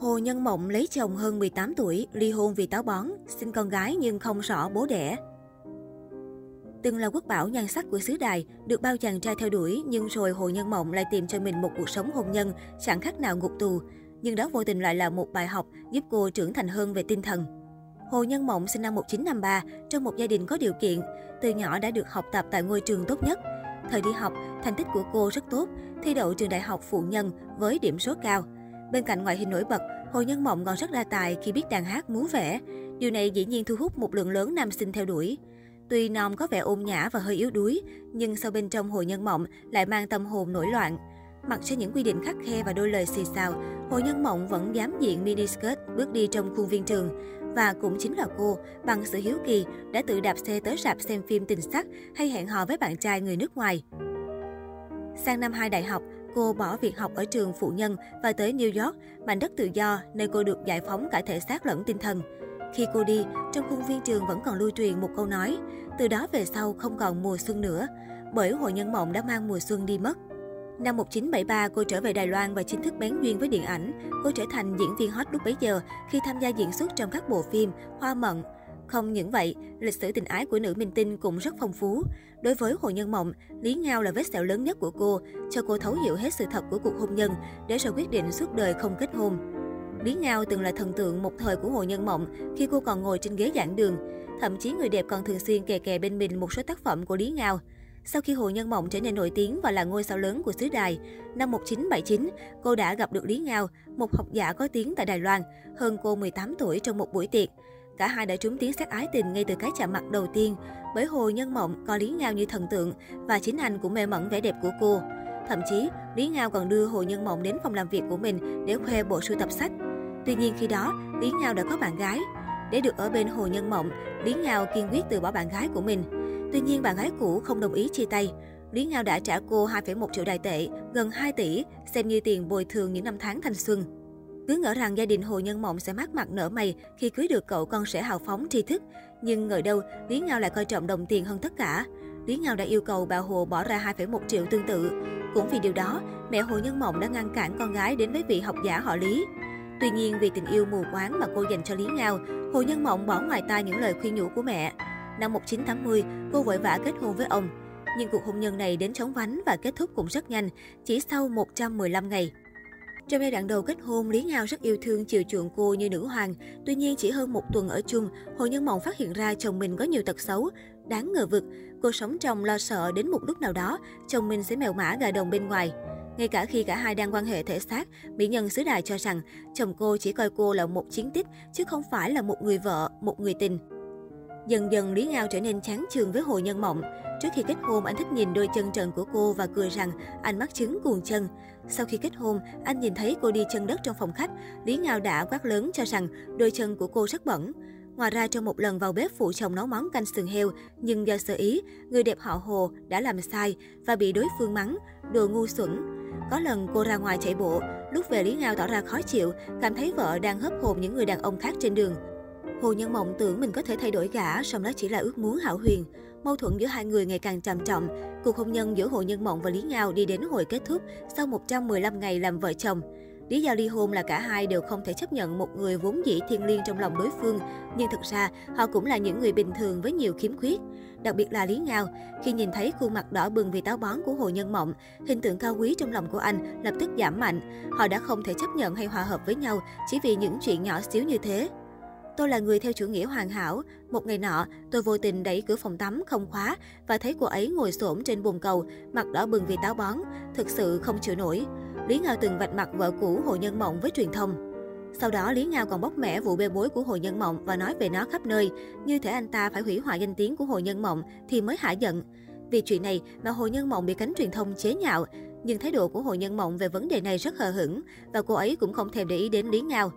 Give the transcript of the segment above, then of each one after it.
Hồ Nhân Mộng lấy chồng hơn 18 tuổi, ly hôn vì táo bón, sinh con gái nhưng không rõ bố đẻ. Từng là quốc bảo nhan sắc của xứ đài, được bao chàng trai theo đuổi, nhưng rồi Hồ Nhân Mộng lại tìm cho mình một cuộc sống hôn nhân, chẳng khác nào ngục tù. Nhưng đó vô tình lại là một bài học giúp cô trưởng thành hơn về tinh thần. Hồ Nhân Mộng sinh năm 1953, trong một gia đình có điều kiện. Từ nhỏ đã được học tập tại ngôi trường tốt nhất. Thời đi học, thành tích của cô rất tốt, thi đậu trường đại học phụ nhân với điểm số cao. Bên cạnh ngoại hình nổi bật, Hồ Nhân Mộng còn rất đa tài khi biết đàn hát múa vẽ. Điều này dĩ nhiên thu hút một lượng lớn nam sinh theo đuổi. Tuy Nom có vẻ ôn nhã và hơi yếu đuối, nhưng sau bên trong Hồ Nhân Mộng lại mang tâm hồn nổi loạn. Mặc cho những quy định khắc khe và đôi lời xì xào, Hồ Nhân Mộng vẫn dám diện mini skirt bước đi trong khuôn viên trường. Và cũng chính là cô, bằng sự hiếu kỳ, đã tự đạp xe tới rạp xem phim tình sắc hay hẹn hò với bạn trai người nước ngoài. Sang năm 2 đại học, cô bỏ việc học ở trường phụ nhân và tới New York, mảnh đất tự do, nơi cô được giải phóng cả thể xác lẫn tinh thần. Khi cô đi, trong khuôn viên trường vẫn còn lưu truyền một câu nói, từ đó về sau không còn mùa xuân nữa, bởi hội nhân mộng đã mang mùa xuân đi mất. Năm 1973, cô trở về Đài Loan và chính thức bén duyên với điện ảnh. Cô trở thành diễn viên hot lúc bấy giờ khi tham gia diễn xuất trong các bộ phim Hoa Mận, không những vậy, lịch sử tình ái của nữ minh tinh cũng rất phong phú. Đối với Hồ Nhân Mộng, Lý Ngao là vết sẹo lớn nhất của cô, cho cô thấu hiểu hết sự thật của cuộc hôn nhân, để rồi quyết định suốt đời không kết hôn. Lý Ngao từng là thần tượng một thời của Hồ Nhân Mộng khi cô còn ngồi trên ghế giảng đường. Thậm chí người đẹp còn thường xuyên kè kè bên mình một số tác phẩm của Lý Ngao. Sau khi Hồ Nhân Mộng trở nên nổi tiếng và là ngôi sao lớn của xứ đài, năm 1979, cô đã gặp được Lý Ngao, một học giả có tiếng tại Đài Loan, hơn cô 18 tuổi trong một buổi tiệc. Cả hai đã trúng tiếng xét ái tình ngay từ cái chạm mặt đầu tiên, bởi Hồ Nhân Mộng coi Lý Ngao như thần tượng và chính anh cũng mê mẩn vẻ đẹp của cô. Thậm chí, Lý Ngao còn đưa Hồ Nhân Mộng đến phòng làm việc của mình để khoe bộ sưu tập sách. Tuy nhiên khi đó, Lý Ngao đã có bạn gái. Để được ở bên Hồ Nhân Mộng, Lý Ngao kiên quyết từ bỏ bạn gái của mình. Tuy nhiên bạn gái cũ không đồng ý chia tay. Lý Ngao đã trả cô 2,1 triệu đài tệ, gần 2 tỷ, xem như tiền bồi thường những năm tháng thanh xuân. Cứ ngỡ rằng gia đình Hồ Nhân Mộng sẽ mát mặt nở mày khi cưới được cậu con sẽ hào phóng tri thức. Nhưng ngờ đâu, Lý Ngao lại coi trọng đồng tiền hơn tất cả. Lý Ngao đã yêu cầu bà Hồ bỏ ra 2,1 triệu tương tự. Cũng vì điều đó, mẹ Hồ Nhân Mộng đã ngăn cản con gái đến với vị học giả họ Lý. Tuy nhiên vì tình yêu mù quáng mà cô dành cho Lý Ngao, Hồ Nhân Mộng bỏ ngoài tai những lời khuyên nhủ của mẹ. Năm 1980, cô vội vã kết hôn với ông. Nhưng cuộc hôn nhân này đến chóng vánh và kết thúc cũng rất nhanh, chỉ sau 115 ngày. Trong giai đoạn đầu kết hôn, Lý Ngao rất yêu thương chiều chuộng cô như nữ hoàng. Tuy nhiên, chỉ hơn một tuần ở chung, Hồ Nhân Mộng phát hiện ra chồng mình có nhiều tật xấu, đáng ngờ vực. Cô sống trong lo sợ đến một lúc nào đó, chồng mình sẽ mèo mã gà đồng bên ngoài. Ngay cả khi cả hai đang quan hệ thể xác, mỹ nhân xứ đài cho rằng chồng cô chỉ coi cô là một chiến tích, chứ không phải là một người vợ, một người tình. Dần dần Lý Ngao trở nên chán chường với Hồ Nhân Mộng. Trước khi kết hôn, anh thích nhìn đôi chân trần của cô và cười rằng anh mắc chứng cuồng chân. Sau khi kết hôn, anh nhìn thấy cô đi chân đất trong phòng khách. Lý Ngao đã quát lớn cho rằng đôi chân của cô rất bẩn. Ngoài ra, trong một lần vào bếp phụ chồng nấu món canh sườn heo, nhưng do sơ ý, người đẹp họ Hồ đã làm sai và bị đối phương mắng, đồ ngu xuẩn. Có lần cô ra ngoài chạy bộ, lúc về Lý Ngao tỏ ra khó chịu, cảm thấy vợ đang hấp hồn những người đàn ông khác trên đường. Hồ Nhân Mộng tưởng mình có thể thay đổi gã, song đó chỉ là ước muốn hảo huyền. Mâu thuẫn giữa hai người ngày càng trầm trọng. Cuộc hôn nhân giữa Hồ Nhân Mộng và Lý Ngao đi đến hồi kết thúc sau 115 ngày làm vợ chồng. Lý do ly hôn là cả hai đều không thể chấp nhận một người vốn dĩ thiên liêng trong lòng đối phương, nhưng thực ra họ cũng là những người bình thường với nhiều khiếm khuyết. Đặc biệt là Lý Ngao, khi nhìn thấy khuôn mặt đỏ bừng vì táo bón của Hồ Nhân Mộng, hình tượng cao quý trong lòng của anh lập tức giảm mạnh. Họ đã không thể chấp nhận hay hòa hợp với nhau chỉ vì những chuyện nhỏ xíu như thế. Tôi là người theo chủ nghĩa hoàn hảo. Một ngày nọ, tôi vô tình đẩy cửa phòng tắm không khóa và thấy cô ấy ngồi xổm trên bồn cầu, mặt đỏ bừng vì táo bón. Thực sự không chịu nổi. Lý Ngao từng vạch mặt vợ cũ Hồ Nhân Mộng với truyền thông. Sau đó, Lý Ngao còn bóc mẽ vụ bê bối của Hồ Nhân Mộng và nói về nó khắp nơi, như thể anh ta phải hủy hoại danh tiếng của Hồ Nhân Mộng thì mới hả giận. Vì chuyện này mà Hồ Nhân Mộng bị cánh truyền thông chế nhạo, nhưng thái độ của Hồ Nhân Mộng về vấn đề này rất hờ hững và cô ấy cũng không thèm để ý đến Lý Ngao.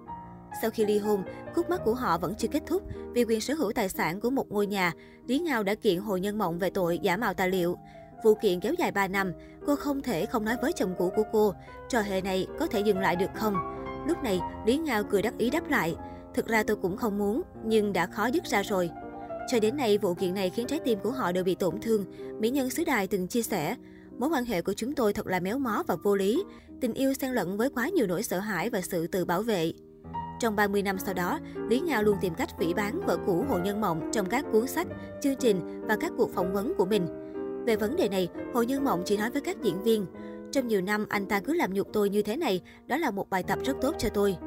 Sau khi ly hôn, khúc mắc của họ vẫn chưa kết thúc vì quyền sở hữu tài sản của một ngôi nhà. Lý Ngao đã kiện Hồ Nhân Mộng về tội giả mạo tài liệu. Vụ kiện kéo dài 3 năm, cô không thể không nói với chồng cũ của cô, trò hề này có thể dừng lại được không? Lúc này, Lý Ngao cười đắc ý đáp lại. Thực ra tôi cũng không muốn, nhưng đã khó dứt ra rồi. Cho đến nay, vụ kiện này khiến trái tim của họ đều bị tổn thương. Mỹ nhân xứ đài từng chia sẻ, mối quan hệ của chúng tôi thật là méo mó và vô lý. Tình yêu xen lẫn với quá nhiều nỗi sợ hãi và sự tự bảo vệ. Trong 30 năm sau đó, Lý Ngao luôn tìm cách phỉ bán vợ cũ Hồ Nhân Mộng trong các cuốn sách, chương trình và các cuộc phỏng vấn của mình. Về vấn đề này, Hồ Nhân Mộng chỉ nói với các diễn viên, trong nhiều năm anh ta cứ làm nhục tôi như thế này, đó là một bài tập rất tốt cho tôi.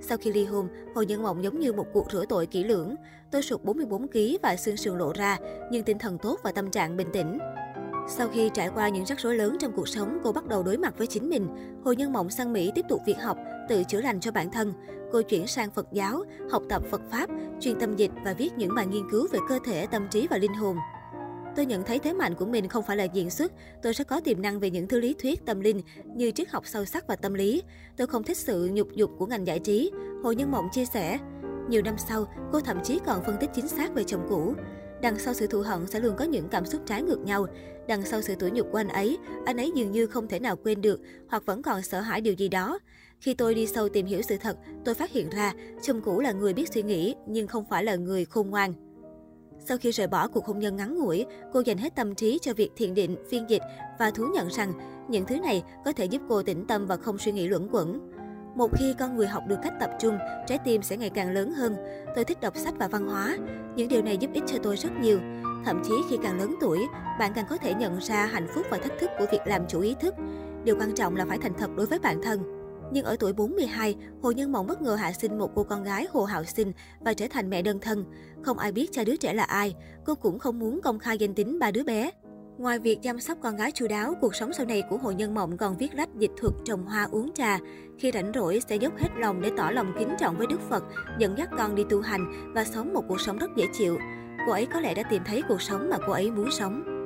Sau khi ly hôn, Hồ Nhân Mộng giống như một cuộc rửa tội kỹ lưỡng. Tôi sụt 44 kg và xương sườn lộ ra, nhưng tinh thần tốt và tâm trạng bình tĩnh. Sau khi trải qua những rắc rối lớn trong cuộc sống, cô bắt đầu đối mặt với chính mình. Hồ Nhân Mộng sang Mỹ tiếp tục việc học, tự chữa lành cho bản thân. Cô chuyển sang Phật giáo, học tập Phật Pháp, chuyên tâm dịch và viết những bài nghiên cứu về cơ thể, tâm trí và linh hồn. Tôi nhận thấy thế mạnh của mình không phải là diễn xuất, tôi sẽ có tiềm năng về những thứ lý thuyết tâm linh như triết học sâu sắc và tâm lý. Tôi không thích sự nhục dục của ngành giải trí. Hồ Nhân Mộng chia sẻ, nhiều năm sau, cô thậm chí còn phân tích chính xác về chồng cũ. Đằng sau sự thù hận sẽ luôn có những cảm xúc trái ngược nhau. Đằng sau sự tủi nhục của anh ấy, anh ấy dường như không thể nào quên được hoặc vẫn còn sợ hãi điều gì đó. Khi tôi đi sâu tìm hiểu sự thật, tôi phát hiện ra chồng cũ là người biết suy nghĩ nhưng không phải là người khôn ngoan. Sau khi rời bỏ cuộc hôn nhân ngắn ngủi, cô dành hết tâm trí cho việc thiền định, phiên dịch và thú nhận rằng những thứ này có thể giúp cô tĩnh tâm và không suy nghĩ luẩn quẩn. Một khi con người học được cách tập trung, trái tim sẽ ngày càng lớn hơn. Tôi thích đọc sách và văn hóa. Những điều này giúp ích cho tôi rất nhiều. Thậm chí khi càng lớn tuổi, bạn càng có thể nhận ra hạnh phúc và thách thức của việc làm chủ ý thức. Điều quan trọng là phải thành thật đối với bản thân. Nhưng ở tuổi 42, Hồ Nhân Mộng bất ngờ hạ sinh một cô con gái Hồ Hạo Sinh và trở thành mẹ đơn thân. Không ai biết cha đứa trẻ là ai, cô cũng không muốn công khai danh tính ba đứa bé. Ngoài việc chăm sóc con gái chu đáo, cuộc sống sau này của Hồ Nhân Mộng còn viết lách dịch thuật trồng hoa uống trà. Khi rảnh rỗi sẽ dốc hết lòng để tỏ lòng kính trọng với Đức Phật, dẫn dắt con đi tu hành và sống một cuộc sống rất dễ chịu. Cô ấy có lẽ đã tìm thấy cuộc sống mà cô ấy muốn sống.